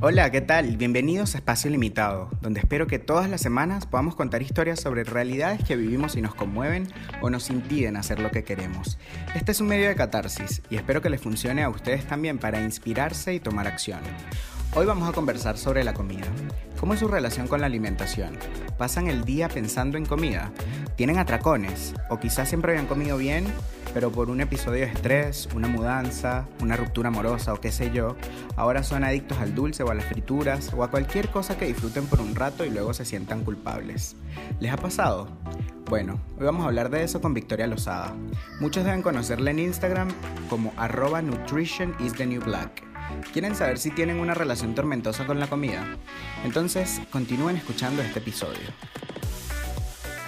Hola, ¿qué tal? Bienvenidos a Espacio Limitado, donde espero que todas las semanas podamos contar historias sobre realidades que vivimos y nos conmueven o nos impiden hacer lo que queremos. Este es un medio de catarsis y espero que les funcione a ustedes también para inspirarse y tomar acción. Hoy vamos a conversar sobre la comida. ¿Cómo es su relación con la alimentación? ¿Pasan el día pensando en comida? ¿Tienen atracones? ¿O quizás siempre habían comido bien, pero por un episodio de estrés, una mudanza, una ruptura amorosa o qué sé yo, ahora son adictos al dulce o a las frituras o a cualquier cosa que disfruten por un rato y luego se sientan culpables? ¿Les ha pasado? Bueno, hoy vamos a hablar de eso con Victoria Lozada. Muchos deben conocerla en Instagram como arroba nutrition is the new black. ¿Quieren saber si tienen una relación tormentosa con la comida? Entonces, continúen escuchando este episodio.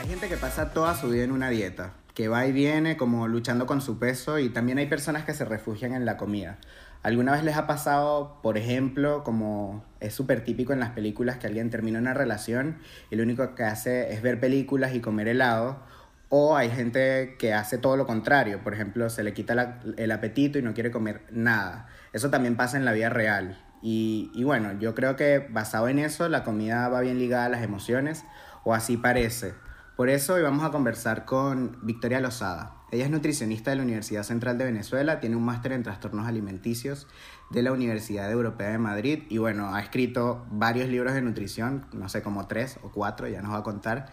Hay gente que pasa toda su vida en una dieta, que va y viene como luchando con su peso y también hay personas que se refugian en la comida. ¿Alguna vez les ha pasado, por ejemplo, como es súper típico en las películas, que alguien termina una relación y lo único que hace es ver películas y comer helado? O hay gente que hace todo lo contrario, por ejemplo, se le quita el apetito y no quiere comer nada. Eso también pasa en la vida real. Y, bueno, yo creo que basado en eso, la comida va bien ligada a las emociones, o así parece. Por eso hoy vamos a conversar con Victoria Lozada. Ella es nutricionista de la Universidad Central de Venezuela, tiene un máster en trastornos alimenticios de la Universidad Europea de Madrid y bueno, ha escrito varios libros de nutrición, no sé, como tres o cuatro, ya nos va a contar.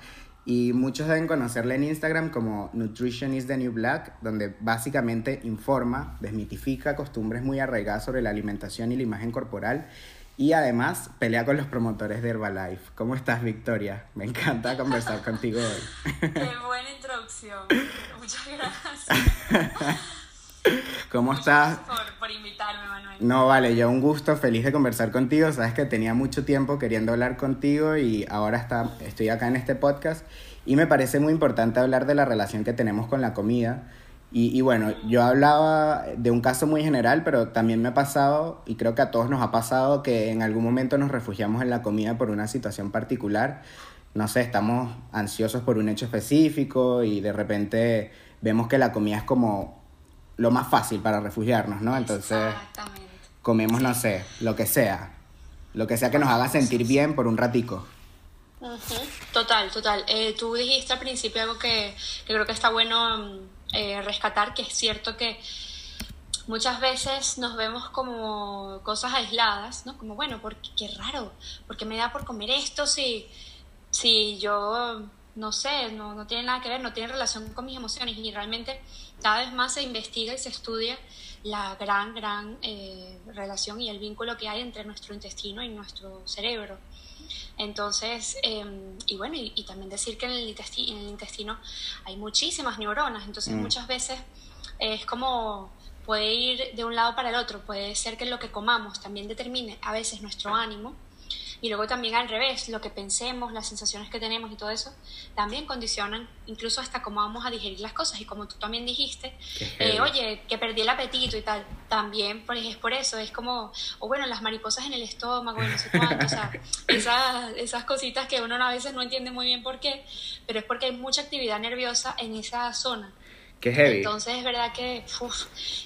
Y muchos deben conocerla en Instagram como Nutrition is the New Black, donde básicamente informa, desmitifica costumbres muy arraigadas sobre la alimentación y la imagen corporal y además pelea con los promotores de Herbalife. ¿Cómo estás, Victoria? Me encanta conversar contigo hoy. Qué buena introducción. Muchas gracias. ¿Cómo estás? Por, por, invitarme, Manuel. No, vale, yo un gusto, feliz de conversar contigo. Sabes que tenía mucho tiempo queriendo hablar contigo y ahora está, estoy acá en este podcast. Y me parece muy importante hablar de la relación que tenemos con la comida y, bueno, yo hablaba de un caso muy general, pero también me ha pasado, y creo que a todos nos ha pasado, que en algún momento nos refugiamos en la comida por una situación particular. No sé, estamos ansiosos por un hecho específico y de repente vemos que la comida es como lo más fácil para refugiarnos, ¿no? Entonces comemos, no sé, lo que sea. Lo que sea que nos haga sentir bien por un ratico. Total, total. Eh, tú dijiste al principio algo que, que creo que está bueno mm, eh, rescatar, que es cierto que muchas veces nos vemos como cosas aisladas, ¿no? Como, bueno, porque qué raro, porque me da por comer esto si, si yo, no sé, no, no tiene nada que ver, no tiene relación con mis emociones y realmente cada vez más se investiga y se estudia la gran, gran eh, relación y el vínculo que hay entre nuestro intestino y nuestro cerebro. Entonces, em, y bueno, y, también decir que en el, intestino, en el intestino hay muchísimas neuronas, entonces mm. muchas veces es como puede ir de un lado para el otro, puede ser que lo que comamos también determine a veces nuestro ánimo y luego también al revés, lo que pensemos, las sensaciones que tenemos y todo eso, también condicionan incluso hasta cómo vamos a digerir las cosas. Y como tú también dijiste, eh, oye, que perdí el apetito y tal, también pues, es por eso, es como, o bueno, las mariposas en el estómago y no sé cuánto, o sea, esas, esas cositas que uno a veces no entiende muy bien por qué, pero es porque hay mucha actividad nerviosa en esa zona. Qué heavy. Entonces es verdad que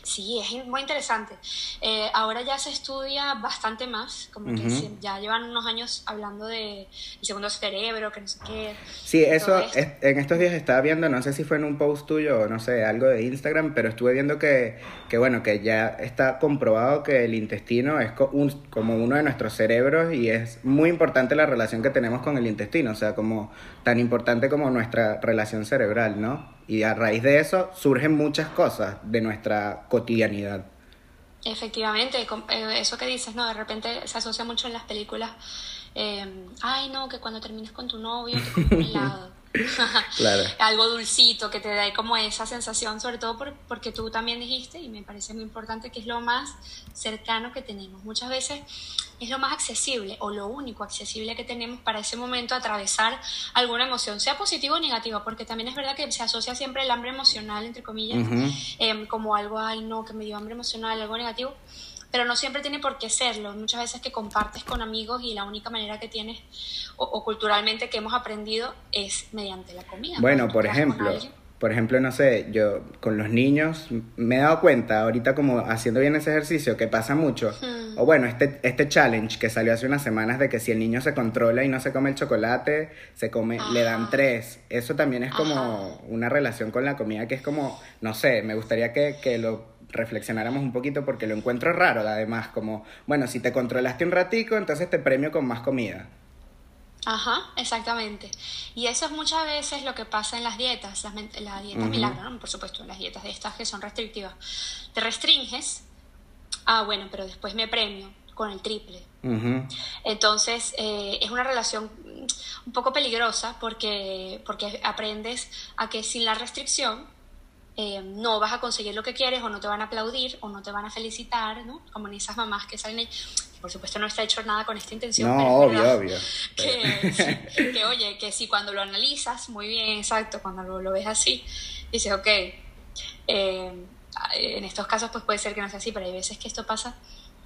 sí, es muy interesante. Eh, ahora ya se estudia bastante más, como que ya llevan unos años hablando de el segundo cerebro, que no sé qué. Sí, eso en estos días estaba viendo, no sé si fue en un post tuyo o no sé, algo de Instagram, pero estuve viendo que, que bueno, que ya está comprobado que el intestino es como uno de nuestros cerebros y es muy importante la relación que tenemos con el intestino, o sea, como tan importante como nuestra relación cerebral, ¿no? Y a raíz de eso surgen muchas cosas de nuestra cotidianidad. Efectivamente, eh, eso que dices, ¿no? De repente se asocia mucho en las películas. Eh, Ay, no, que cuando termines con tu novio te comes un helado. claro. Algo dulcito que te da como esa sensación, sobre todo porque tú también dijiste, y me parece muy importante, que es lo más cercano que tenemos. Muchas veces es lo más accesible o lo único accesible que tenemos para ese momento atravesar alguna emoción, sea positiva o negativa, porque también es verdad que se asocia siempre el hambre emocional, entre comillas, em, como algo, ay no, que me dio hambre emocional, algo negativo pero no siempre tiene por qué serlo. Muchas veces que compartes con amigos y la única manera que tienes o, culturalmente que hemos aprendido es mediante la comida. Bueno, por ejemplo, por ejemplo, no sé, yo con los niños me he dado cuenta ahorita como haciendo bien ese ejercicio que pasa mucho. Hmm. O bueno, este, este challenge que salió hace unas semanas de que si el niño se controla y no se come el chocolate, se come, le dan Ajá. tres. Eso también es como Ajá. una relación con la comida que es como, no sé, me gustaría que, que lo reflexionáramos un poquito porque lo encuentro raro además, como, bueno, si te controlaste un ratico, entonces te premio con más comida. Ajá, exactamente. Y eso es muchas veces lo que pasa en las dietas, las, men- la dieta Ujú. milagro, ¿no? Por supuesto, las dietas de estas que son restrictivas. Te restringes, ah, bueno, pero después me premio con el triple. Entonces, eh, es una relación un poco peligrosa porque, porque aprendes a que sin la restricción eh, no vas a conseguir lo que quieres o no te van a aplaudir o no te van a felicitar, ¿no? Como en esas mamás que salen ahí. Por supuesto, no está hecho nada con esta intención. No, pero obvio, verdad obvio. Que, sí, que, oye, que si cuando lo analizas, muy bien, exacto, cuando lo, lo ves así, dices, ok, eh, en estos casos pues puede ser que no sea así, pero hay veces que esto pasa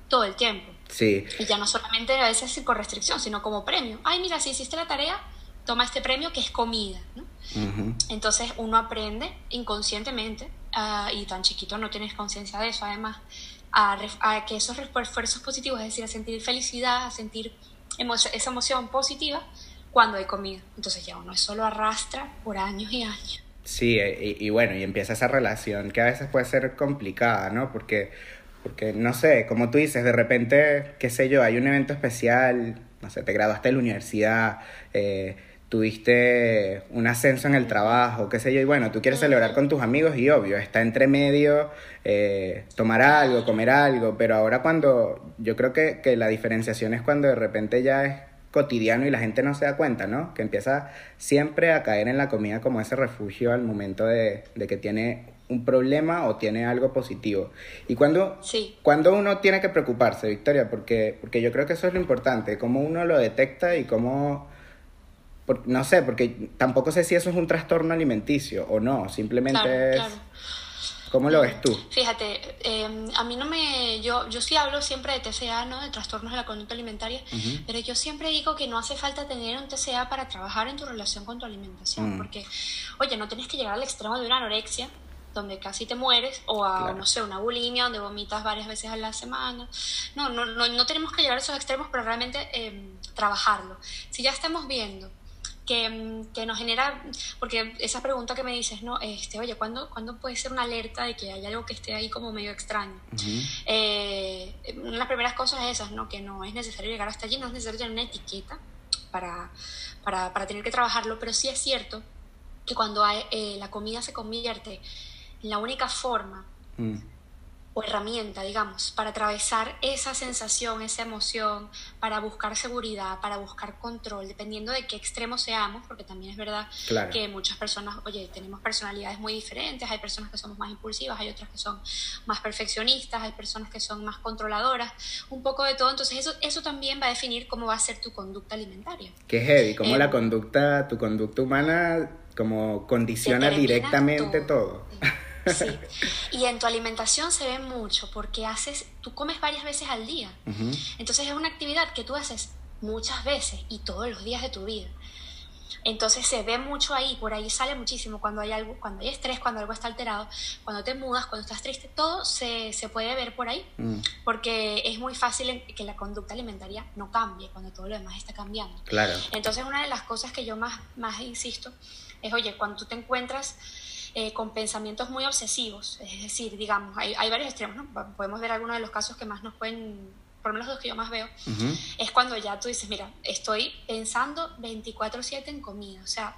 todo el tiempo. Sí, Y ya no solamente a veces con restricción, sino como premio. Ay, mira, si hiciste la tarea, toma este premio que es comida, ¿no? Entonces uno aprende inconscientemente, ah, y tan chiquito no tienes conciencia de eso, además, a, que esos refuerzos positivos, es decir, a sentir felicidad, a sentir emo- esa emoción positiva cuando hay comida. Entonces ya uno eso lo arrastra por años y años. Sí, e- y, y bueno, y empieza esa relación que a veces puede ser complicada, ¿no? Porque, porque, no sé, como tú dices, de repente, qué sé yo, hay un evento especial, no sé, te graduaste de la universidad, eh, tuviste un ascenso en el trabajo, qué sé yo, y bueno, tú quieres celebrar con tus amigos y obvio, está entre medio eh, tomar algo, comer algo, pero ahora cuando, yo creo que, que la diferenciación es cuando de repente ya es cotidiano y la gente no se da cuenta, ¿no? Que empieza siempre a caer en la comida como ese refugio al momento de, de que tiene un problema o tiene algo positivo. Y cuando, Sí. cuando uno tiene que preocuparse, Victoria, porque, porque yo creo que eso es lo importante, cómo uno lo detecta y cómo... por- no sé, porque tampoco sé si eso es un trastorno alimenticio o no, simplemente Claro, es... claro. ¿Cómo lo ves tú? Fíjate, eh, a mí no me. Yo, yo sí hablo siempre de TCA, ¿no? De trastornos de la conducta alimentaria, pero yo siempre digo que no hace falta tener un TCA para trabajar en tu relación con tu alimentación, Mm. porque, oye, no tienes que llegar al extremo de una anorexia, donde casi te mueres, o a, Claro. no sé, una bulimia, donde vomitas varias veces a la semana. No, no, no, no tenemos que llegar a esos extremos, pero realmente eh, trabajarlo. Si ya estamos viendo que, que nos genera, porque esa pregunta que me dices, ¿no? Este, oye, ¿cuándo, ¿cuándo puede ser una alerta de que hay algo que esté ahí como medio extraño? Eh, una de las primeras cosas esas, ¿no? Que no es necesario llegar hasta allí, no es necesario tener una etiqueta para, para, para tener que trabajarlo, pero sí es cierto que cuando hay, eh, la comida se convierte en la única forma Mm. O herramienta, digamos, para atravesar esa sensación, esa emoción, para buscar seguridad, para buscar control, dependiendo de qué extremo seamos, porque también es verdad Claro. que muchas personas, oye, tenemos personalidades muy diferentes, hay personas que somos más impulsivas, hay otras que son más perfeccionistas, hay personas que son más controladoras, un poco de todo, entonces eso, eso también va a definir cómo va a ser tu conducta alimentaria. Qué heavy, como Eh, la conducta, tu conducta humana como condiciona directamente todo. Sí. Y en tu alimentación se ve mucho porque haces, tú comes varias veces al día. Entonces es una actividad que tú haces muchas veces y todos los días de tu vida. Entonces se ve mucho ahí, por ahí sale muchísimo cuando hay algo, cuando hay estrés, cuando algo está alterado, cuando te mudas, cuando estás triste, todo se, se puede ver por ahí, Mm, porque es muy fácil que la conducta alimentaria no cambie cuando todo lo demás está cambiando. claro. Entonces una de las cosas que yo más, más insisto es, oye, cuando tú te encuentras eh, con pensamientos muy obsesivos, es decir, digamos, hay, hay varios extremos, ¿no? Podemos ver algunos de los casos que más nos pueden, por lo menos los que yo más veo, Ujú. es cuando ya tú dices, mira, estoy pensando 24/7 en comida, o sea,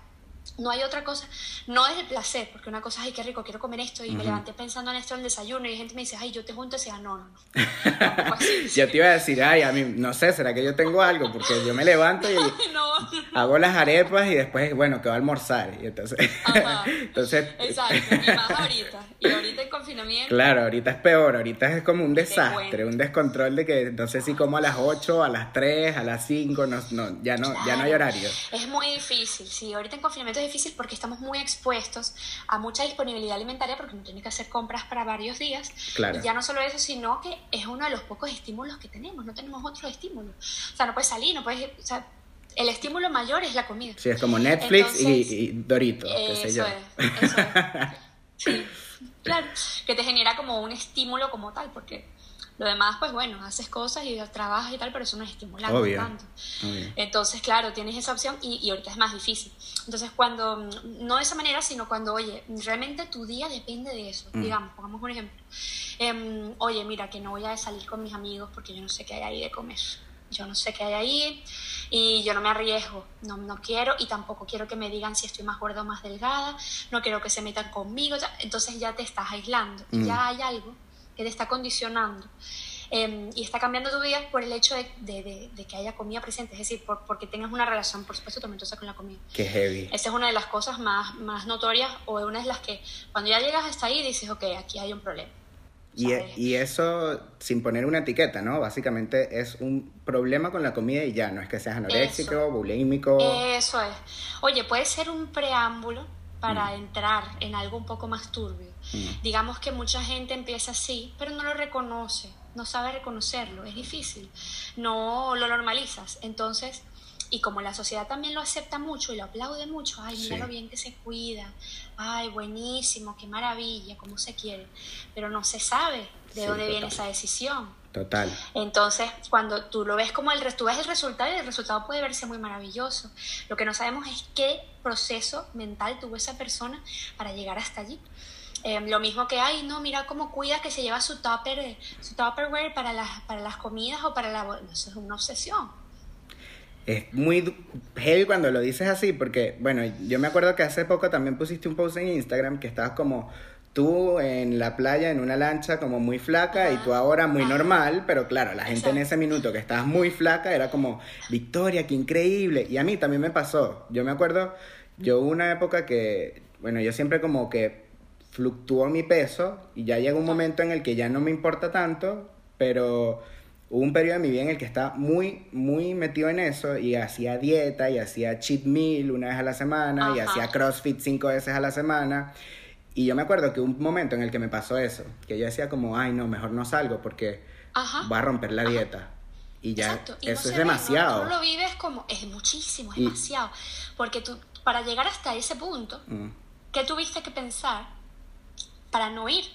no hay otra cosa, no es el placer, porque una cosa es, ay, qué rico, quiero comer esto, y me levanté pensando en esto en el desayuno, y gente me dice, ay, yo te junto, y decía, no, no, no. Yo te iba a decir, ay, a mí, no sé, ¿será que yo tengo algo? Porque yo me levanto y no, hago las arepas y después, bueno, que va a almorzar. Y entonces, Ajá. entonces exacto, y más ahorita, y ahorita en confinamiento, claro, ahorita es peor, ahorita es como un desastre, un descontrol de que no sé si como a las 8, a las 3, a las 5, no, no, ya, no, ya no hay Claro. horario. Es muy difícil, sí. Ahorita en confinamiento es difícil porque estamos muy expuestos a mucha disponibilidad alimentaria porque no tienes que hacer compras para varios días. Claro. Y ya no solo eso, sino que es uno de los pocos estímulos que tenemos. No tenemos otros estímulos. O sea, no puedes salir, no puedes. O sea, el estímulo mayor es la comida. Sí, es como Netflix y, Doritos, qué sé yo. Es, eso es. Sí, claro, que te genera como un estímulo como tal, porque lo demás, pues bueno, haces cosas y trabajas y tal, pero eso no es estimulante tanto. Entonces, claro, tienes esa opción y, y, ahorita es más difícil. Entonces, cuando, no de esa manera, sino cuando, oye, realmente tu día depende de eso. Mm. Digamos, pongamos un ejemplo. Em, oye, mira, que no voy a salir con mis amigos porque yo no sé qué hay ahí de comer. Yo no sé qué hay ahí y yo no me arriesgo, no, no quiero y tampoco quiero que me digan si estoy más gorda o más delgada, no quiero que se metan conmigo, entonces ya te estás aislando y ya mm. hay algo que te está condicionando. Em, y está cambiando tu vida por el hecho de, de, de, que haya comida presente, es decir, por, porque tengas una relación, por supuesto, tormentosa con la comida. Qué heavy. Esa es una de las cosas más, más notorias o una de las que cuando ya llegas hasta ahí dices, ok, aquí hay un problema. Y, y, eso sin poner una etiqueta, ¿no? Básicamente es un problema con la comida y ya, no es que seas anoréxico, bulímico. Eso es. Oye, puede ser un preámbulo para mm. entrar en algo un poco más turbio. Mm. Digamos que mucha gente empieza así, pero no lo reconoce, no sabe reconocerlo, es difícil, no lo normalizas. Entonces, y como la sociedad también lo acepta mucho y lo aplaude mucho, ay, mira lo bien que se cuida, ay, buenísimo, qué maravilla, cómo se quiere, pero no se sabe de dónde viene esa decisión. Total. Entonces, cuando tú lo ves como el, tú ves el resultado y el resultado puede verse muy maravilloso. Lo que no sabemos es qué proceso mental tuvo esa persona para llegar hasta allí. Em, lo mismo que, ay, no, mira cómo cuida que se lleva su tupper, su tupperware para las, para las comidas o para la... Eso es una obsesión. Es muy heavy cuando lo dices así, porque, bueno, yo me acuerdo que hace poco también pusiste un post en Instagram que estabas como tú en la playa en una lancha como muy flaca y tú ahora muy normal, pero claro, la gente en ese minuto que estabas muy flaca era como, Victoria, qué increíble. Y a mí también me pasó. Yo me acuerdo, yo una época que, bueno, yo siempre como que fluctuó mi peso y ya llega un momento en el que ya no me importa tanto, pero hubo un periodo de mi vida en el que estaba muy, muy metido en eso y hacía dieta y hacía cheat meal una vez a la semana y hacía CrossFit cinco veces a la semana. Y yo me acuerdo que un momento en el que me pasó eso, que yo decía como, ay, no, mejor no salgo porque va a romper la dieta. Y ya, eso es demasiado. Tú lo vives como, es muchísimo, es demasiado. Porque tú, para llegar hasta ese punto, mm. ¿qué tuviste que pensar para no ir?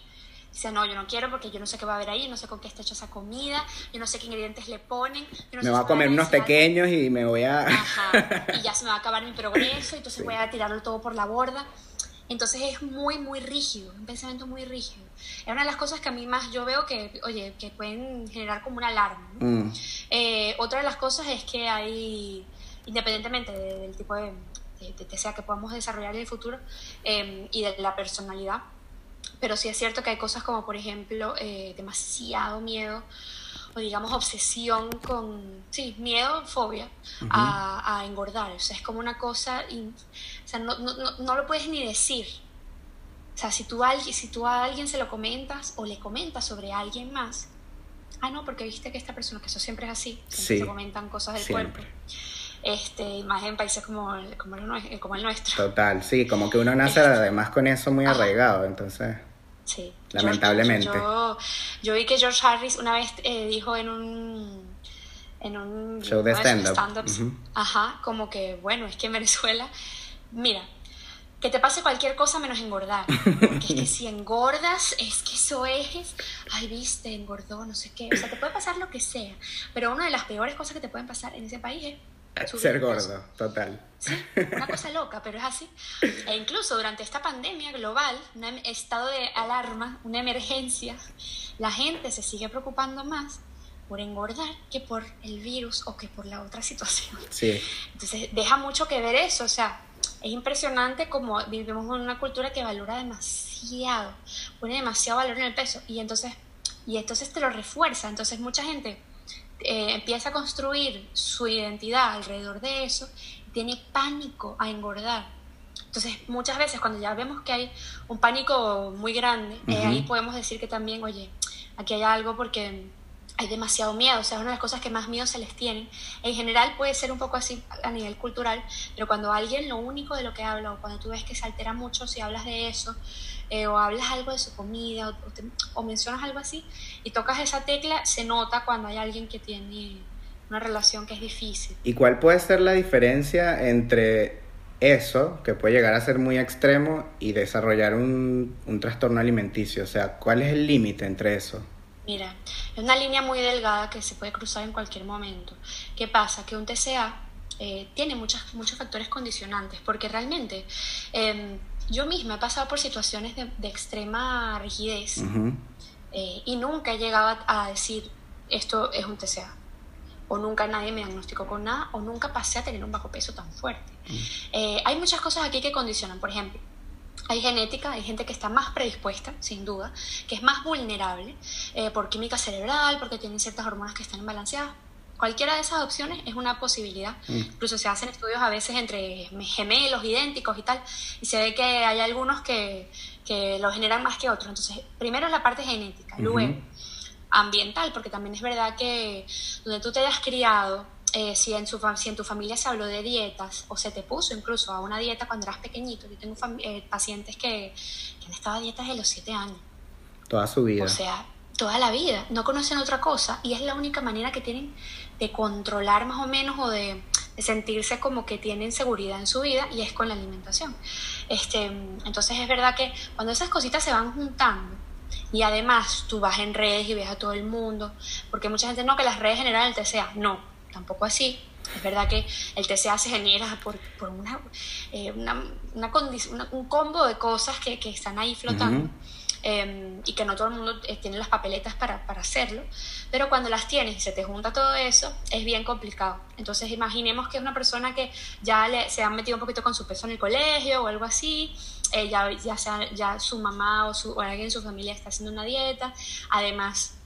Dice, no, yo no quiero porque yo no sé qué va a haber ahí, yo no sé con qué está hecha esa comida, yo no sé qué ingredientes le ponen. me voy a comer unos pequeños y me voy a... Ajá, y ya se me va a acabar mi progreso, entonces voy a tirarlo todo por la borda. Entonces es muy, muy rígido, un pensamiento muy rígido. Es una de las cosas que a mí más yo veo que, oye, que pueden generar como una alarma. Mm. Eh, otra de las cosas es que hay, independientemente del tipo de, de, sea que podamos desarrollar en el futuro em, y de la personalidad, pero sí es cierto que hay cosas como, por ejemplo, eh, demasiado miedo o digamos obsesión con, sí, miedo, fobia a, engordar. O sea, es como una cosa, o sea, no, no, no, lo puedes ni decir. O sea, si tú, a, si tú a alguien se lo comentas o le comentas sobre alguien más, ah, no, porque viste que esta persona, que eso siempre es así, se comentan cosas del cuerpo. Este, más en países como el, como, el, como el nuestro. Total, sí, como que uno nace este, además con eso muy arraigado, entonces... Sí. Lamentablemente. Yo, vi que George Harris una vez eh, dijo en un en un show de stand-up. Ajá, como que, bueno, es que en Venezuela, mira, que te pase cualquier cosa menos engordar. Porque es que si engordas, es que eso es, ay, viste, engordó, no sé qué. O sea, te puede pasar lo que sea. Pero una de las peores cosas que te pueden pasar en ese país es ser gordo, total. Sí, una cosa loca, pero es así. E incluso durante esta pandemia global, un em, estado de alarma, una emergencia, la gente se sigue preocupando más por engordar que por el virus o que por la otra situación. Sí. Entonces, deja mucho que ver eso, o sea, es impresionante como vivimos en una cultura que valora demasiado, pone demasiado valor en el peso y entonces y entonces te lo refuerza, entonces mucha gente eh, empieza a construir su identidad alrededor de eso, tiene pánico a engordar. Entonces, muchas veces cuando ya vemos que hay un pánico muy grande, eh, ahí podemos decir que también, oye, aquí hay algo porque hay demasiado miedo, o sea, es una de las cosas que más miedo se les tienen. En general puede ser un poco así a nivel cultural, pero cuando alguien lo único de lo que habla o cuando tú ves que se altera mucho si hablas de eso, eh, o hablas algo de su comida o, mencionas algo así y tocas esa tecla, se nota cuando hay alguien que tiene una relación que es difícil. ¿Y cuál puede ser la diferencia entre eso, que puede llegar a ser muy extremo, y desarrollar un, un trastorno alimenticio? O sea, ¿cuál es el límite entre eso? Mira, es una línea muy delgada que se puede cruzar en cualquier momento. ¿Qué pasa? Que un TCA eh, tiene muchas, muchos factores condicionantes, porque realmente em, yo misma he pasado por situaciones de, extrema rigidez eh, y nunca he llegado a, decir esto es un TCA. O nunca nadie me diagnosticó con nada, o nunca pasé a tener un bajo peso tan fuerte. Eh, hay muchas cosas aquí que condicionan. Por ejemplo, hay genética, hay gente que está más predispuesta, sin duda, que es más vulnerable por química cerebral, porque tienen ciertas hormonas que están imbalanceadas. Cualquiera de esas opciones es una posibilidad. Mm. Incluso se hacen estudios a veces entre gemelos, idénticos y tal, y se ve que hay algunos que, que lo generan más que otros. Entonces, primero es la parte genética, luego ambiental, porque también es verdad que donde tú te hayas criado, eh, si, en su, si en tu familia se habló de dietas o se te puso incluso a una dieta cuando eras pequeñito, yo tengo eh, pacientes que, que han estado a dietas de los 7 años. Toda su vida. O sea, toda la vida, no conocen otra cosa y es la única manera que tienen de controlar más o menos o de, sentirse como que tienen seguridad en su vida y es con la alimentación. Este, entonces es verdad que cuando esas cositas se van juntando y además tú vas en redes y ves a todo el mundo, porque mucha gente no que las redes generan el TCA, no, tampoco así. Es verdad que el TCA se genera por, por una, eh, una, una, un combo de cosas que, que están ahí flotando. Em, y que no todo el mundo eh, tiene las papeletas para, para, hacerlo, pero cuando las tienes y se te junta todo eso, es bien complicado. Entonces imaginemos que es una persona que ya le, se ha metido un poquito con su peso en el colegio o algo así, eh, ya, ya, sea, ya su mamá o, su, o alguien en su familia está haciendo una dieta, además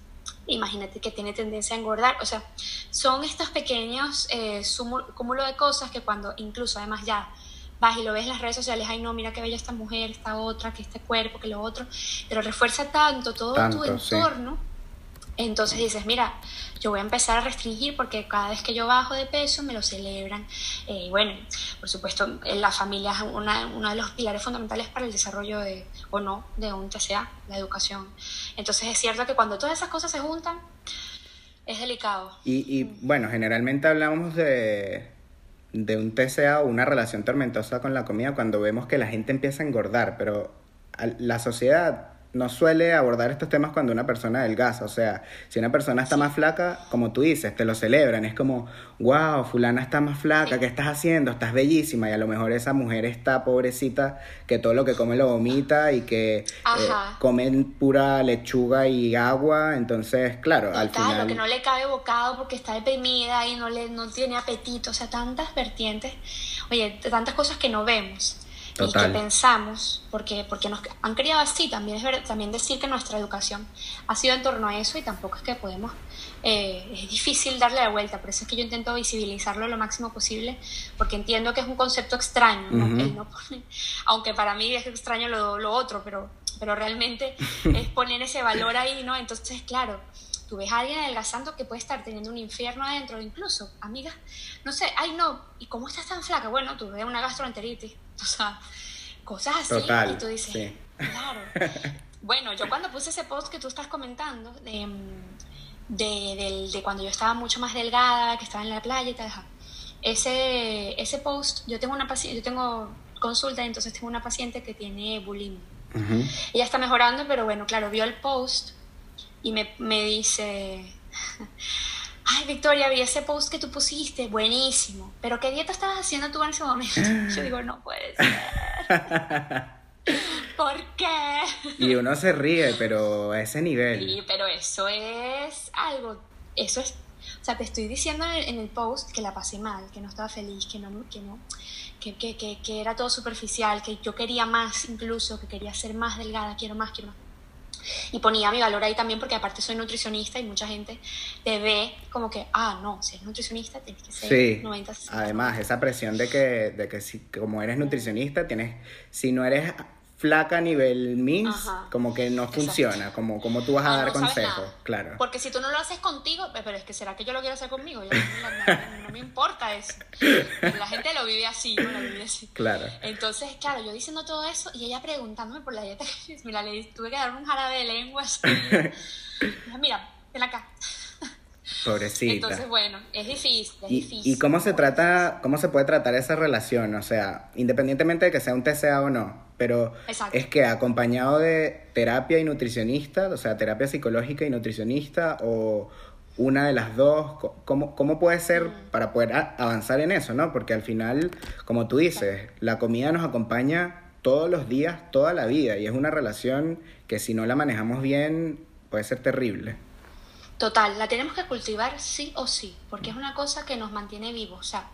imagínate que tiene tendencia a engordar, o sea, son estos pequeños eh, cúmulo de cosas que cuando incluso además ya vas y lo ves en las redes sociales, ay no, mira qué bella esta mujer, esta otra, que este cuerpo, que lo otro, pero refuerza tanto todo tu entorno. Entonces dices, mira, yo voy a empezar a restringir porque cada vez que yo bajo de peso me lo celebran. Eh, y bueno, por supuesto, la familia es una, uno de los pilares fundamentales para el desarrollo de, o no, de un TCA, la educación. Entonces es cierto que cuando todas esas cosas se juntan, es delicado. Y, bueno, generalmente hablamos de, de un TCA o una relación tormentosa con la comida cuando vemos que la gente empieza a engordar, pero la sociedad no suele abordar estos temas cuando una persona adelgaza. O sea, si una persona está más flaca, como tú dices, te lo celebran. Es como, wow, fulana está más flaca, ¿qué estás haciendo? Estás bellísima. Y a lo mejor esa mujer está pobrecita, que todo lo que come lo vomita y que eh, comen pura lechuga y agua. Entonces, claro, al final... que no le cabe bocado porque está deprimida y no, le, no tiene apetito. O sea, tantas vertientes. Oye, tantas cosas que no vemos y que pensamos, porque, porque nos han criado así, también es verdad, también decir que nuestra educación ha sido en torno a eso y tampoco es que podemos, eh, es difícil darle la vuelta, por eso es que yo intento visibilizarlo lo máximo posible, porque entiendo que es un concepto extraño, aunque para mí es extraño lo, lo otro, pero, pero realmente es poner ese valor ahí, ¿no? Entonces, claro, tú ves a alguien adelgazando que puede estar teniendo un infierno adentro, incluso, amiga, no sé, ay no, ¿y cómo estás tan flaca? Bueno, tú ves una gastroenteritis, o sea, cosas así, y tú dices, claro. bueno, yo cuando puse ese post que tú estás comentando, de, de, de, cuando yo estaba mucho más delgada, que estaba en la playa y tal, ese, ese post, yo tengo una paciente, yo tengo consulta, entonces tengo una paciente que tiene bulimia. Ella está mejorando, pero bueno, claro, vio el post y me, me dice, ay Victoria, vi ese post que tú pusiste, buenísimo, pero ¿qué dieta estabas haciendo tú en ese momento? Yo digo, no puede ser. ¿Por qué? Y uno se ríe, pero a ese nivel. Sí, pero eso es algo, eso es, o sea, te estoy diciendo en el, post que la pasé mal, que no estaba feliz, que no, que no, que, que, que, que era todo superficial, que yo quería más incluso, que quería ser más delgada, quiero más, quiero más y ponía mi valor ahí también porque aparte soy nutricionista y mucha gente te ve como que, ah, no, si eres nutricionista tienes que ser sí. Además, esa presión de que, de que si, como eres nutricionista, tienes, si no eres flaca a nivel MINS, como que no funciona, como, como tú vas a dar consejos, claro. Porque si tú no lo haces contigo, pero es que será que yo lo quiero hacer conmigo, yo, no, me importa eso. La gente lo vive así, ¿no? Lo vive así. Claro. Entonces, claro, yo diciendo todo eso y ella preguntándome por la dieta, mira, le tuve que dar un jarabe de lengua así. mira, ven acá. Pobrecita. Entonces, bueno, es difícil, es ¿Y, difícil. ¿Y cómo se trata, cómo se puede tratar esa relación? O sea, independientemente de que sea un TCA o no, pero Exacto. es que acompañado de terapia y nutricionista, o sea, terapia psicológica y nutricionista, o una de las dos, ¿cómo, cómo puede ser Mm. para poder avanzar en eso, no? Porque al final, como tú dices, la comida nos acompaña todos los días, toda la vida, y es una relación que si no la manejamos bien, puede ser terrible. Total, la tenemos que cultivar sí o sí, porque es una cosa que nos mantiene vivos. O sea,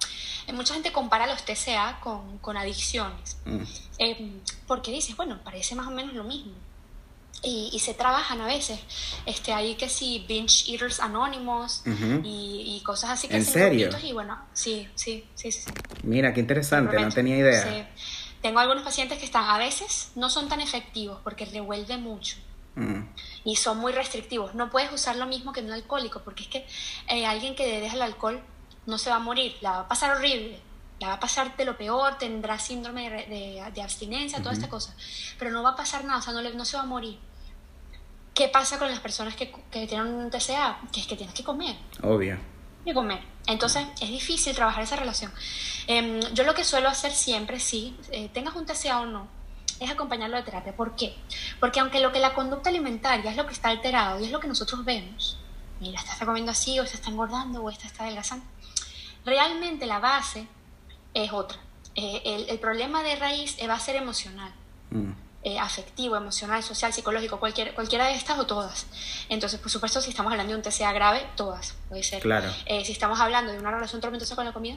eh, mucha gente compara los TCA con, con adicciones, Mm. eh, porque dices, bueno, parece más o menos lo mismo. Y, y se trabajan a veces. Este, hay que sí, binge eaters anónimos y, y cosas así que ¿En serio? Y bueno, sí, sí, sí, sí. Mira, qué interesante, no tenía idea. Sí. Tengo algunos pacientes que están, a veces no son tan efectivos porque revuelve mucho Mm. Y son muy restrictivos. No puedes usar lo mismo que un alcohólico, porque es que eh, alguien que deja el alcohol no se va a morir, la va a pasar horrible, la va a pasar de lo peor, tendrá síndrome de, de- de abstinencia, toda esta cosa, pero no va a pasar nada, o sea, no, le- no se va a morir. ¿Qué pasa con las personas que, que tienen un TCA? Que es que tienes que comer Obvio. de comer. Entonces es difícil trabajar esa relación. Em, yo lo que suelo hacer siempre, sí, eh, tengas un TCA o no, es acompañarlo de terapia. ¿Por qué? Porque aunque lo que la conducta alimentaria es lo que está alterado y es lo que nosotros vemos, mira, esta está comiendo así, o esta está engordando, o esta está adelgazando, realmente la base es otra. Eh, el, el problema de raíz va a ser emocional Mm. eh, afectivo, emocional, social, psicológico, cualquier, cualquiera de estas o todas. Entonces, por supuesto, si estamos hablando de un TCA grave, todas, puede ser. Claro. Eh, si estamos hablando de una relación tormentosa con la comida,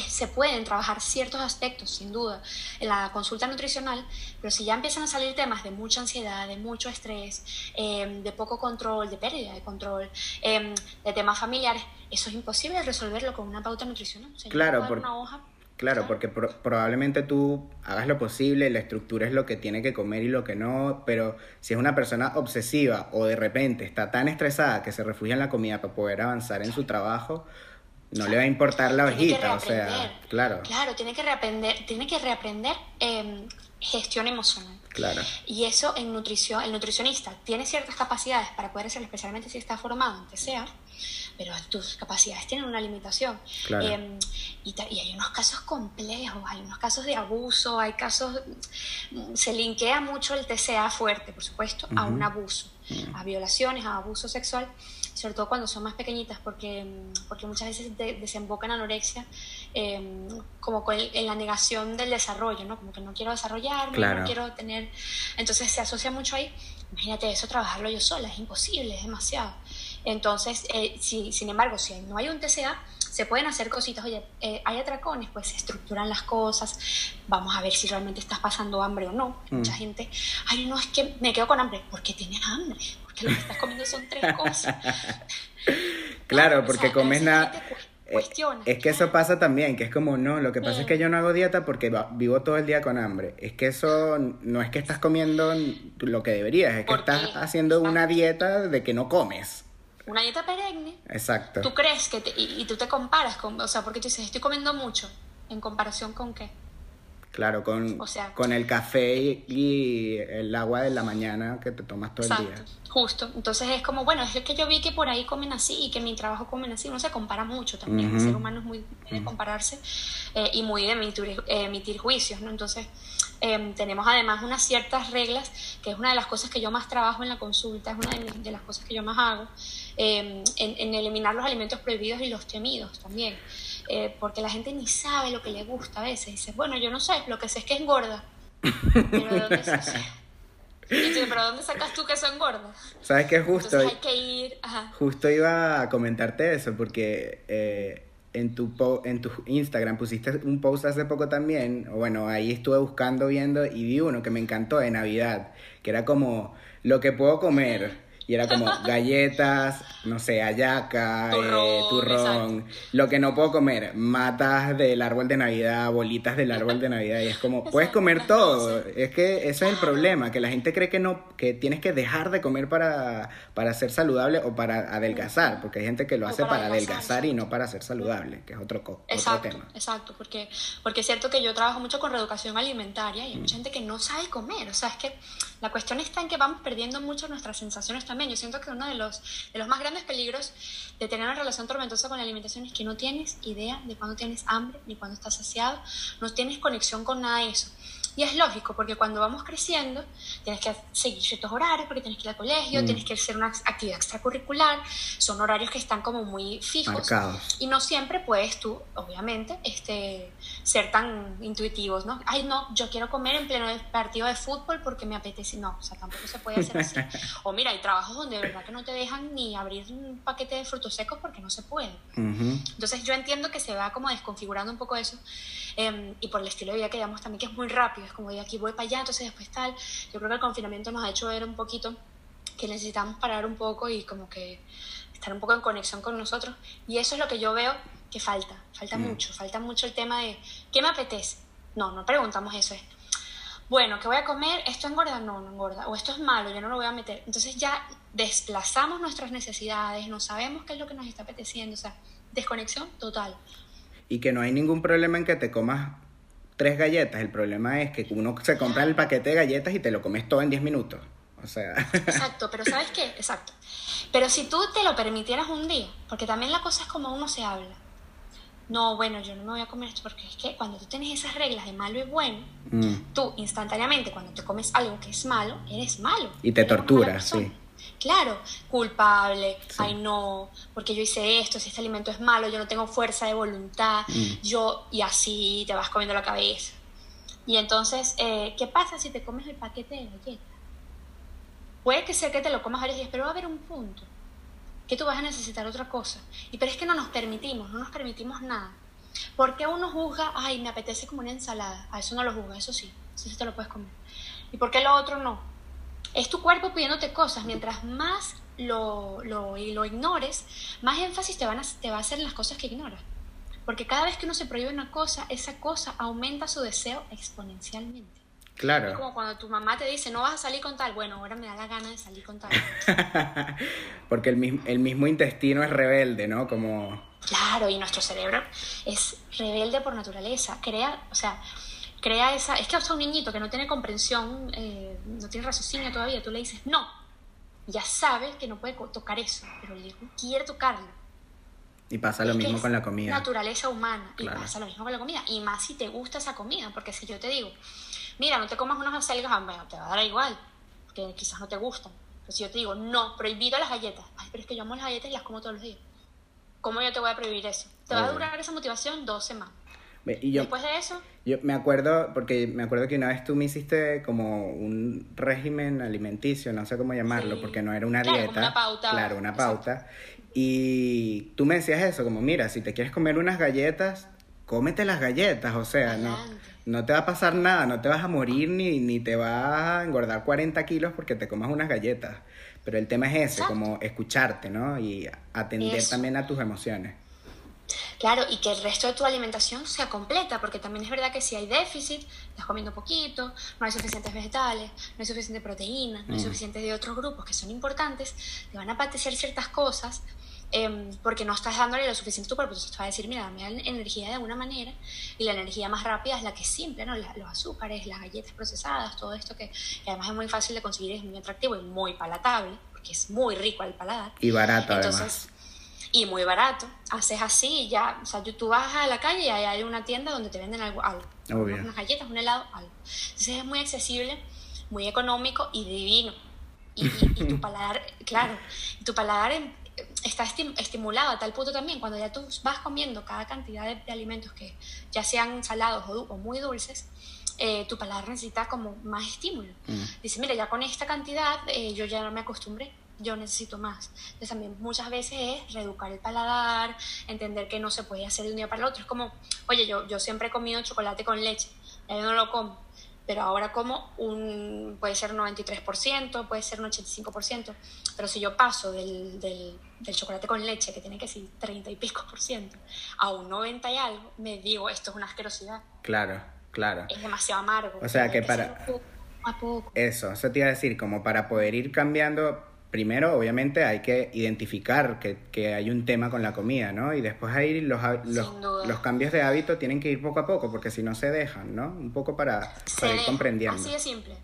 se pueden trabajar ciertos aspectos, sin duda, en la consulta nutricional, pero si ya empiezan a salir temas de mucha ansiedad, de mucho estrés, eh, de poco control, de pérdida de control, eh, de temas familiares, eso es imposible resolverlo con una pauta nutricional. O sea, Claro, por- una hoja Claro, porque pro- probablemente tú hagas lo posible, la estructura es lo que tiene que comer y lo que no, pero si es una persona obsesiva o de repente está tan estresada que se refugia en la comida para poder avanzar en su trabajo, no le va a importar la hojita, o sea, claro, Claro, tiene que reaprender, tiene que reaprender eh, gestión emocional. claro, Y eso en nutrición, el nutricionista tiene ciertas capacidades para poder hacerlo, especialmente si está formado en TCA, pero tus capacidades tienen una limitación. Claro. Eh, y, hay unos casos complejos, hay unos casos de abuso, hay casos, mm, se linkea mucho el TCA fuerte, por supuesto, a un abuso, a violaciones, a abuso sexual, sobre todo cuando son más pequeñitas, porque, mm, porque muchas veces de- desembocan en anorexia, eh, como con el- en la negación del desarrollo, ¿no? Como que no quiero desarrollarme, Claro. no quiero tener... Entonces se asocia mucho ahí. Imagínate eso, trabajarlo yo sola, es imposible, es demasiado. Entonces, eh, si, sin embargo, si no hay un TCA, se pueden hacer cositas. Oye, eh, hay atracones, pues se estructuran las cosas. Vamos a ver si realmente estás pasando hambre o no. Mm. Mucha gente, ay, no, es que me quedo con hambre. ¿Por qué tienes hambre? Porque lo que estás comiendo son tres cosas. claro, o porque sea, comes nada... Eh, cuestiona, Es que eso pasa también, que es como, no, lo que pasa es que Mm. yo no hago dieta porque vivo todo el día con hambre. Es que eso no es que estás comiendo lo que deberías, es que ¿Por estás qué? haciendo una dieta de que no comes. Una dieta perenne. Exacto. Tú crees que, te- y, y tú te comparas con, o sea, porque tú dices, estoy comiendo mucho, ¿en comparación con qué? Claro, con, O sea- con el café y, y el agua de la mañana que te tomas todo el día. justo. Entonces es como, bueno, es que yo vi que por ahí comen así y que en mi trabajo comen así. Uno se compara mucho también. El Ujú. ser humano es muy de compararse eh, y muy de emitir, eh, emitir juicios, ¿no? Entonces em, tenemos además unas ciertas reglas, que es una de las cosas que yo más trabajo en la consulta, es una de, mis- de las cosas que yo más hago, em, en, en eliminar los alimentos prohibidos y los temidos también. Eh, porque la gente ni sabe lo que le gusta a veces. Dice, bueno, yo no sé, lo que sé es que engorda. Pero ¿de dónde se- Y tú, ¿Pero dónde sacas tú que eso engorda? ¿Sabes qué? Justo, Entonces hay que ir. Ajá. justo iba a comentarte eso porque eh, en, tu po- en tu Instagram pusiste un post hace poco también, bueno, ahí estuve buscando, viendo y vi uno que me encantó de Navidad, que era como lo que puedo comer. Y era como galletas, no sé, ayaca, eh, Turrón, turrón, lo que no puedo comer, matas del árbol de Navidad, bolitas del árbol de Navidad, y es como, puedes comer todo, es que eso es el problema, que la gente cree que no, que tienes que dejar de comer para, para ser saludable o para adelgazar, porque hay gente que lo hace para para adelgazar, adelgazar y no para ser saludable, que es otro, co- otro Exacto, tema. exacto, porque, porque es cierto que yo trabajo mucho con reeducación alimentaria y hay Mm. mucha gente que no sabe comer, o sea, es que la cuestión está en que vamos perdiendo mucho nuestras sensaciones también. Yo siento que uno de los, de los más grandes peligros de tener una relación tormentosa con la alimentación es que no tienes idea de cuándo tienes hambre ni cuándo estás saciado, no tienes conexión con nada de eso. Y es lógico, porque cuando vamos creciendo, tienes que seguir ciertos horarios, porque tienes que ir al colegio, mm. tienes que hacer una actividad extracurricular, son horarios que están como muy fijos. Y no siempre puedes tú, obviamente, este, ser tan intuitivos, ¿no? Ay, no, yo quiero comer en pleno partido de fútbol porque me apetece. No, o sea, tampoco se puede hacer así. o mira, hay trabajos donde de verdad que no te dejan ni abrir un paquete de frutos secos porque no se puede. Entonces yo entiendo que se va como desconfigurando un poco eso. Em, y por el estilo de vida que llevamos también, que es muy rápido, es como de aquí voy para allá, entonces después tal. Yo creo que el confinamiento nos ha hecho ver un poquito que necesitamos parar un poco y como que estar un poco en conexión con nosotros. Y eso es lo que yo veo que falta, falta mm. mucho, falta mucho el tema de ¿qué me apetece? No, no preguntamos eso, es bueno, ¿qué voy a comer? ¿Esto engorda? No, no engorda. O esto es malo, yo no lo voy a meter. Entonces ya desplazamos nuestras necesidades, no sabemos qué es lo que nos está apeteciendo, o sea, desconexión total y que no hay ningún problema en que te comas tres galletas. El problema es que uno se compra el paquete de galletas y te lo comes todo en 10 minutos. O sea. Exacto, pero ¿sabes qué? Exacto. Pero si tú te lo permitieras un día, porque también la cosa es como uno se habla. No, bueno, yo no me voy a comer esto porque es que cuando tú tienes esas reglas de malo y bueno, mm. tú instantáneamente cuando te comes algo que es malo, eres malo. Y te torturas, sí. Claro, culpable, ay no, porque yo hice esto, si este alimento es malo, yo no tengo fuerza de voluntad, mm. yo, y así te vas comiendo la cabeza. Y entonces, eh, ¿qué pasa si te comes el paquete de galletas? Puede que sea que te lo comas varios días, pero va a haber un punto que tú vas a necesitar otra cosa. Y pero es que no nos permitimos, no nos permitimos nada. ¿Por qué uno juzga, ay, me apetece como una ensalada? A eso no lo juzga, eso sí, eso sí te lo puedes comer. ¿Y por qué lo otro no? Es tu cuerpo pidiéndote cosas. Mientras más lo, lo, lo ignores, más énfasis te, van a, te va a hacer en las cosas que ignoras. Porque cada vez que uno se prohíbe una cosa, esa cosa aumenta su deseo exponencialmente. Claro. Es como cuando tu mamá te dice, no vas a salir con tal, bueno, ahora me da la gana de salir con tal. Porque el mismo, el mismo intestino es rebelde, ¿no? Como... Claro, y nuestro cerebro es rebelde por naturaleza. Crea, o sea, crea esa... Es que hasta un niñito que no tiene comprensión, eh, no tiene raciocinio todavía, tú le dices no, ya sabe que no puede tocar eso, pero le quiere tocarlo. Y pasa lo mismo con la comida. Naturaleza humana. Y pasa lo mismo con la comida. Y más si te gusta esa comida. Porque si yo te digo, mira, no te comas unas acelgas, ah, bueno, te va a dar igual. Que quizás no te gustan. Pero si yo te digo, no, prohibido las galletas. Ay, pero es que yo amo las galletas y las como todos los días. ¿Cómo yo te voy a prohibir eso? Te va a durar esa motivación dos semanas. Y yo, Después de eso. Yo me acuerdo, porque me acuerdo que una vez tú me hiciste como un régimen alimenticio, no sé cómo llamarlo, porque no era una dieta. una pauta. Claro, una pauta. Y tú me decías eso, como mira, si te quieres comer unas galletas, cómete las galletas, o sea, no, no te va a pasar nada, no te vas a morir ni, ni te vas a engordar 40 kilos porque te comas unas galletas. Pero el tema es ese, como escucharte, ¿no? Y atender también a tus emociones. Claro, y que el resto de tu alimentación sea completa, porque también es verdad que si hay déficit, estás comiendo poquito, no hay suficientes vegetales, no hay suficiente proteína, no hay mm. suficiente de otros grupos que son importantes, te van a apetecer ciertas cosas em, porque no estás dándole lo suficiente a tu cuerpo. Entonces te va a decir, mira, dame energía de alguna manera, y la energía más rápida es la que es simple, ¿no? los azúcares, las galletas procesadas, todo esto que, además es muy fácil de conseguir, es muy atractivo y muy palatable, porque es muy rico al paladar. Y barato además y muy barato. Haces así y ya, o sea, tú vas a la calle y hay una tienda donde te venden algo, algo unas galletas, un helado, algo. Entonces es muy accesible, muy económico y divino. Y, tu paladar, claro, tu paladar está estimulado a tal punto también, cuando ya tú vas comiendo cada cantidad de, alimentos que ya sean salados o, muy dulces, eh, tu paladar necesita como más estímulo. Mm. Dice, mira, ya con esta cantidad eh, yo ya no me acostumbré yo necesito más. Entonces también muchas veces es reeducar el paladar, entender que no se puede hacer de un día para el otro. Es como, oye, yo, yo siempre he comido chocolate con leche, yo no lo como, pero ahora como un, puede ser un 93%, puede ser un 85%, pero si yo paso del, del, del chocolate con leche, que tiene que ser 30 y pico por ciento, a un 90 y algo, me digo, esto es una asquerosidad. Claro, claro. Es demasiado amargo. O sea que para... A poco. Eso, eso te iba a decir, como para poder ir cambiando primero, obviamente, hay que identificar que, que, hay un tema con la comida, ¿no? Y después ahí los, los, los, cambios de hábito tienen que ir poco a poco, porque si no se dejan, ¿no? Un poco para, ir comprendiendo. Así de simple.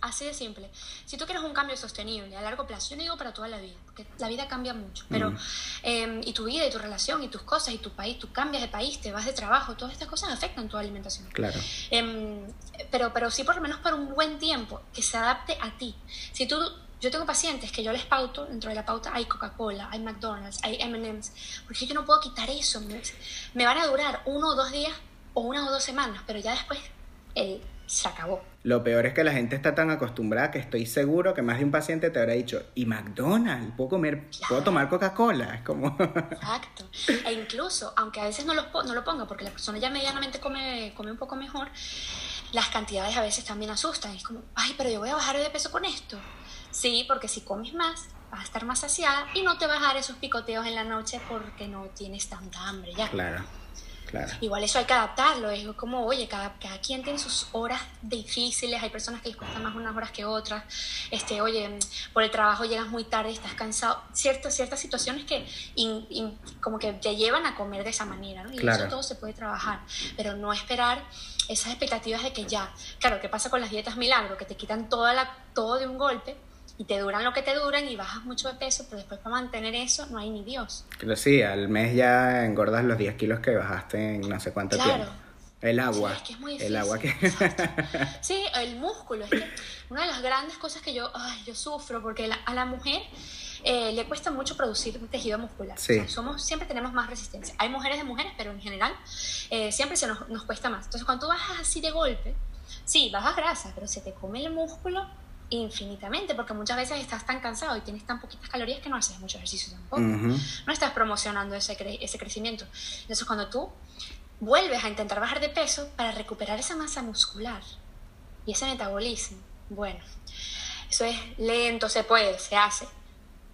Así de simple. Si tú quieres un cambio sostenible a largo plazo, yo no digo para toda la vida, porque la vida cambia mucho, pero em, y tu vida y tu relación y tus cosas y tu país, tú cambias de país, te vas de trabajo, todas estas cosas afectan tu alimentación. Claro. Em, pero, pero sí por lo menos por un buen tiempo, que se adapte a ti. Si tú yo tengo pacientes que yo les pauto, dentro de la pauta hay Coca-Cola, hay McDonald's, hay MM's, porque yo no puedo quitar eso. Me, van a durar uno o dos días o una o dos semanas, pero ya después el, se acabó. Lo peor es que la gente está tan acostumbrada que estoy seguro que más de un paciente te habrá dicho, ¿y McDonald's? ¿Puedo comer, puedo tomar Coca-Cola? Es como... Exacto. E incluso, aunque a veces no lo, no lo ponga porque la persona ya medianamente come, come un poco mejor, las cantidades a veces también asustan. Es como, ay, pero yo voy a bajar de peso con esto. Sí, porque si comes más, vas a estar más saciada y no te vas a dar esos picoteos en la noche porque no tienes tanta hambre ya. Claro. Igual eso hay que adaptarlo, es como, oye, cada, cada quien tiene sus horas difíciles, hay personas que les cuesta más unas horas que otras, este, oye, por el trabajo llegas muy tarde, estás cansado, ciertas, ciertas situaciones que como que te llevan a comer de esa manera, ¿no? Y eso todo se puede trabajar, pero no esperar esas expectativas de que ya, claro, ¿qué pasa con las dietas milagro? Que te quitan toda la, todo de un golpe y te duran lo que te duran y bajas mucho de peso, pero después para mantener eso no hay ni Dios. Pero sí, al mes ya engordas los 10 kilos que bajaste en no sé cuánto tiempo. El agua. es que es muy El agua que... sí, el músculo. Es que una de las grandes cosas que yo, ay, yo sufro, porque a la mujer eh, le cuesta mucho producir tejido muscular. somos, siempre tenemos más resistencia. Hay mujeres de mujeres, pero en general eh, siempre se nos, nos cuesta más. Entonces, cuando tú bajas así de golpe, sí, bajas grasa, pero se te come el músculo infinitamente, porque muchas veces estás tan cansado y tienes tan poquitas calorías que no haces mucho ejercicio tampoco. No estás promocionando ese, ese crecimiento. Entonces, cuando tú vuelves a intentar bajar de peso para recuperar esa masa muscular y ese metabolismo, bueno, eso es lento, se puede, se hace,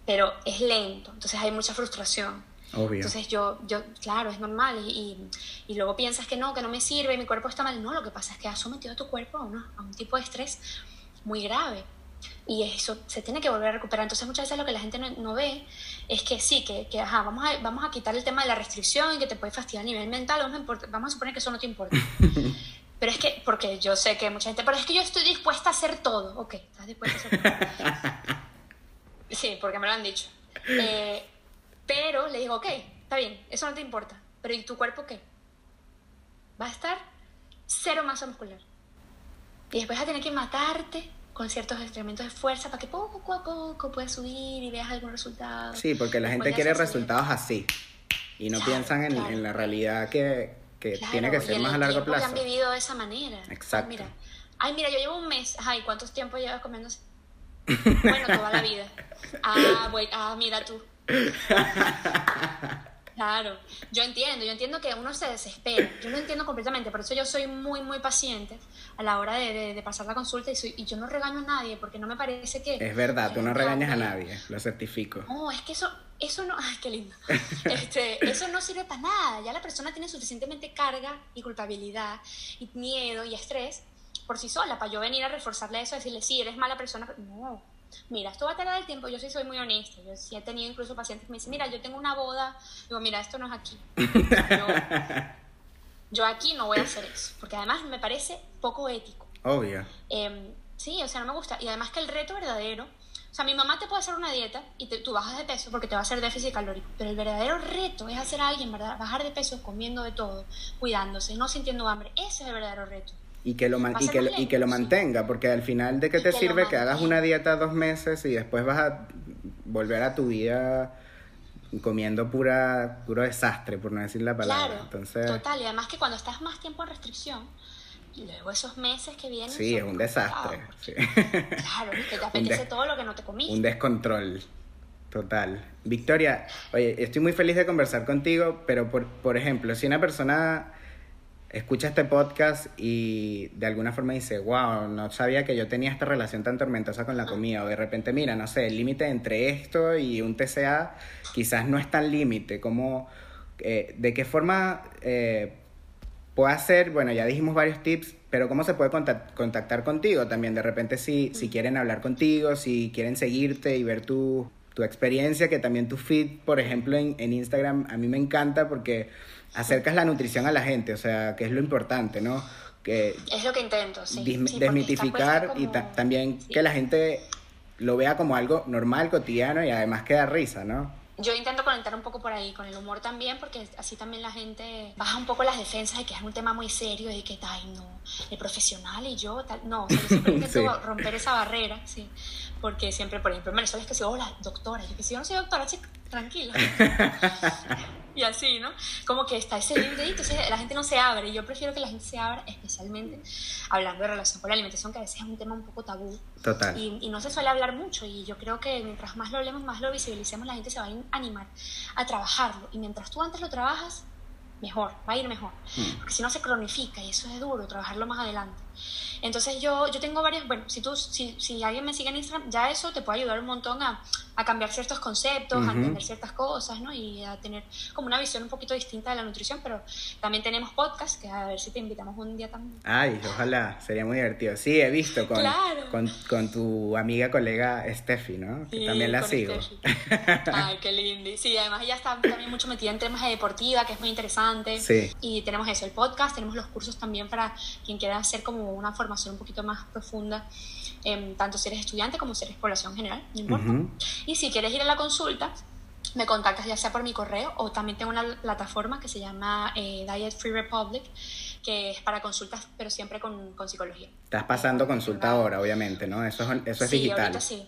pero es lento, entonces hay mucha frustración. Obvio. Entonces yo, yo, claro, es normal y, y, luego piensas que no, que no me sirve, mi cuerpo está mal. No, lo que pasa es que has sometido a tu cuerpo a, a un tipo de estrés muy grave. Y eso se tiene que volver a recuperar. Entonces muchas veces lo que la gente no, ve es que sí, que, que ajá, vamos, a, vamos a quitar el tema de la restricción y que te puede fastidiar a nivel mental, vamos a, vamos a suponer que eso no te importa. Pero es que, porque yo sé que mucha gente, pero es que yo estoy dispuesta a hacer todo. Ok, estás dispuesta a hacer todo. sí, porque me lo han dicho. Eh, pero le digo, ok, está bien, eso no te importa. Pero ¿y tu cuerpo qué? Va a estar cero masa muscular. Y después vas a tener que matarte con ciertos experimentos de fuerza para que poco a poco puedas subir y veas algún resultado. Sí, porque la gente quiere resultados así y no piensan en, la realidad que, que tiene que ser más a largo plazo. Que han vivido de esa manera. Exacto. mira, ay, mira, yo llevo un mes. Ay, ¿cuántos tiempo llevas comiendo bueno, toda la vida. Ah, bueno, ah, mira tú. Claro, yo entiendo, yo entiendo que uno se desespera, yo lo entiendo completamente, por eso yo soy muy, muy paciente a la hora de, pasar la consulta y, soy, y, yo no regaño a nadie, porque no me parece que... Es verdad, tú no regañas a nadie, lo certifico. No, es que eso, eso no, ay, qué lindo, este, eso no sirve para nada, ya la persona tiene suficientemente carga y culpabilidad y miedo y estrés por sí sola, para yo venir a reforzarle eso, decirle, sí, eres mala persona, no, mira, esto va a tardar el tiempo, yo sí soy muy honesta, yo sí he tenido incluso pacientes que me dicen, mira, yo tengo una boda, digo, mira, esto no es aquí. Yo, aquí no voy a hacer eso, porque además me parece poco ético. Obvio. Em, sí, o sea, no me gusta. Y además que el reto verdadero, o sea, mi mamá te puede hacer una dieta y tú bajas de peso porque te va a hacer déficit calórico, pero el verdadero reto es hacer a alguien, ¿verdad? Bajar de peso comiendo de todo, cuidándose, no sintiendo hambre. Ese es el verdadero reto y que lo, y que, y que lo mantenga, porque al final de qué te sirve que hagas una dieta dos meses y después vas a volver a tu vida comiendo pura puro desastre, por no decir la palabra. Claro, Entonces, total, y además que cuando estás más tiempo en restricción, y luego esos meses que vienen... Sí, es un desastre. Claro, que te apetece todo lo que no te comiste. Un descontrol. Total. Victoria, oye, estoy muy feliz de conversar contigo, pero por, por ejemplo, si una persona escucha este podcast y de alguna forma dice, wow, no sabía que yo tenía esta relación tan tormentosa con la comida, o de repente, mira, no sé, el límite entre esto y un TCA quizás no es tan límite, como, eh, ¿de qué forma eh, puede hacer, bueno, ya dijimos varios tips, pero cómo se puede contactar contigo también, de repente si, si quieren hablar contigo, si quieren seguirte y ver tu, tu experiencia, que también tu feed, por ejemplo, en, en Instagram, a mí me encanta porque acercas la nutrición a la gente, o sea, que es lo importante, ¿no? Que es lo que intento, sí. desmitificar y también que la gente lo vea como algo normal, cotidiano y además que da risa, ¿no? yo intento conectar un poco por ahí con el humor también, porque así también la gente baja un poco las defensas de que es un tema muy serio, y que, ay, no, el profesional y yo, tal. No, o sea, yo siempre intento romper esa barrera, sí. Porque siempre, por ejemplo, en Venezuela es que soy, hola, doctora. Yo que si yo no soy doctora, chica, tranquila. y así, ¿no? Como que está ese límite y entonces la gente no se abre. Y yo prefiero que la gente se abra, especialmente hablando de relación con la alimentación, que a veces es un tema un poco tabú. Total. Y, y no se suele hablar mucho. Y yo creo que mientras más lo hablemos, más lo visibilicemos, la gente se va a animar a trabajarlo. Y mientras tú antes lo trabajas, mejor, va a ir mejor. Mm. Porque si no se cronifica y eso es duro, trabajarlo más adelante. Entonces yo, yo tengo varias, bueno, si, tú, si, si alguien me sigue en Instagram, ya eso te puede ayudar un montón a, a cambiar ciertos conceptos, a entender ciertas cosas, ¿no? Y a tener como una visión un poquito distinta de la nutrición, pero también tenemos podcast, que a ver si te invitamos un día también. Ay, ojalá, sería muy divertido. Sí, he visto con, con, con, tu amiga, colega Steffi, ¿no? Que también la sigo. Ay, qué lindo. Sí, además ella está también mucho metida en temas de deportiva, que es muy interesante. Sí. Y tenemos eso, el podcast, tenemos los cursos también para quien quiera hacer como una formación un poquito más profunda, em, tanto si eres estudiante como si eres población general, no importa. Y si quieres ir a la consulta, me contactas ya sea por mi correo o también tengo una plataforma que se llama eh, Diet Free Republic, que es para consultas, pero siempre con, con psicología. Estás pasando consulta ahora, obviamente, ¿no? Eso es, eso es sí, digital. Ahorita sí.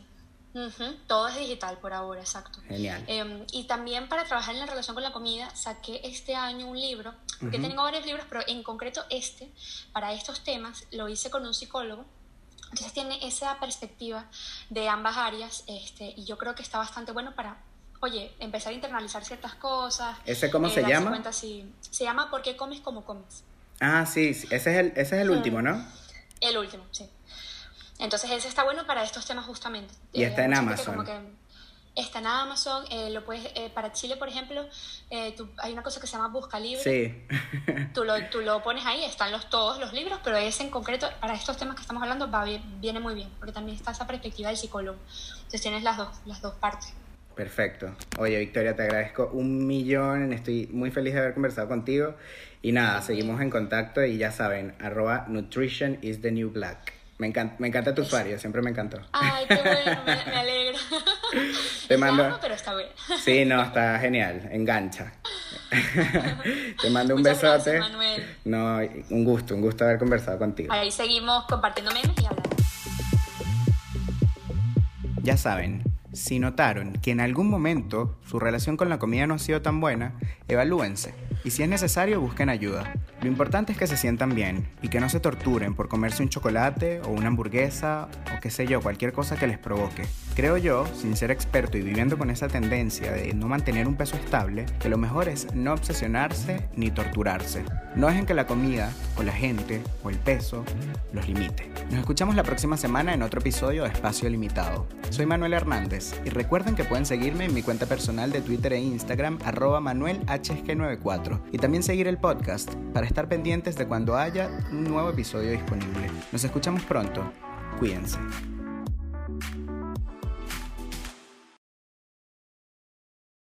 Todo es digital por ahora, exacto. Genial. Em, y también para trabajar en la relación con la comida, saqué este año un libro, porque tengo varios libros, pero en concreto este, para estos temas, lo hice con un psicólogo entonces tiene esa perspectiva de ambas áreas este, y yo creo que está bastante bueno para, oye, empezar a internalizar ciertas cosas. ¿Ese cómo se llama? Cuenta si, se llama ¿Por qué comes como comes? Ah, sí, ese es el, ese es el último, ¿no? El último, sí. Entonces ese está bueno para estos temas justamente. Y está en Amazon. Está en Amazon, eh, lo puedes, eh, para Chile, por ejemplo, eh, hay una cosa que se llama Busca Libre. Sí. tú, lo, tú lo pones ahí, están los, todos los libros, pero ese en concreto, para estos temas que estamos hablando, va, viene muy bien, porque también está esa perspectiva del psicólogo. Entonces tienes las dos, las dos partes. Perfecto. Oye, Victoria, te agradezco un millón. Estoy muy feliz de haber conversado contigo. Y nada, seguimos en contacto y ya saben, arroba nutrition is the new black. Me encanta, me encanta tu usuario, siempre me encantó. Ay, qué bueno, me, alegra. Te mando. pero está bien. Sí, no, está genial, engancha. Te mando un besote. Manuel. No, un gusto, un gusto haber conversado contigo. Ahí seguimos compartiendo memes y hablando. Ya saben, si notaron que en algún momento su relación con la comida no ha sido tan buena, evalúense y si es necesario busquen ayuda. Lo importante es que se sientan bien y que no se torturen por comerse un chocolate o una hamburguesa o qué sé yo, cualquier cosa que les provoque. Creo yo, sin ser experto y viviendo con esa tendencia de no mantener un peso estable, que lo mejor es no obsesionarse ni torturarse. No dejen que la comida o la gente o el peso los limite. Nos escuchamos la próxima semana en otro episodio de Espacio Limitado. Soy Manuel Hernández y recuerden que pueden seguirme en mi cuenta personal de Twitter e Instagram arroba manuelhg94 y también seguir el podcast para estar pendientes de cuando haya un nuevo episodio disponible. Nos escuchamos pronto. Cuídense.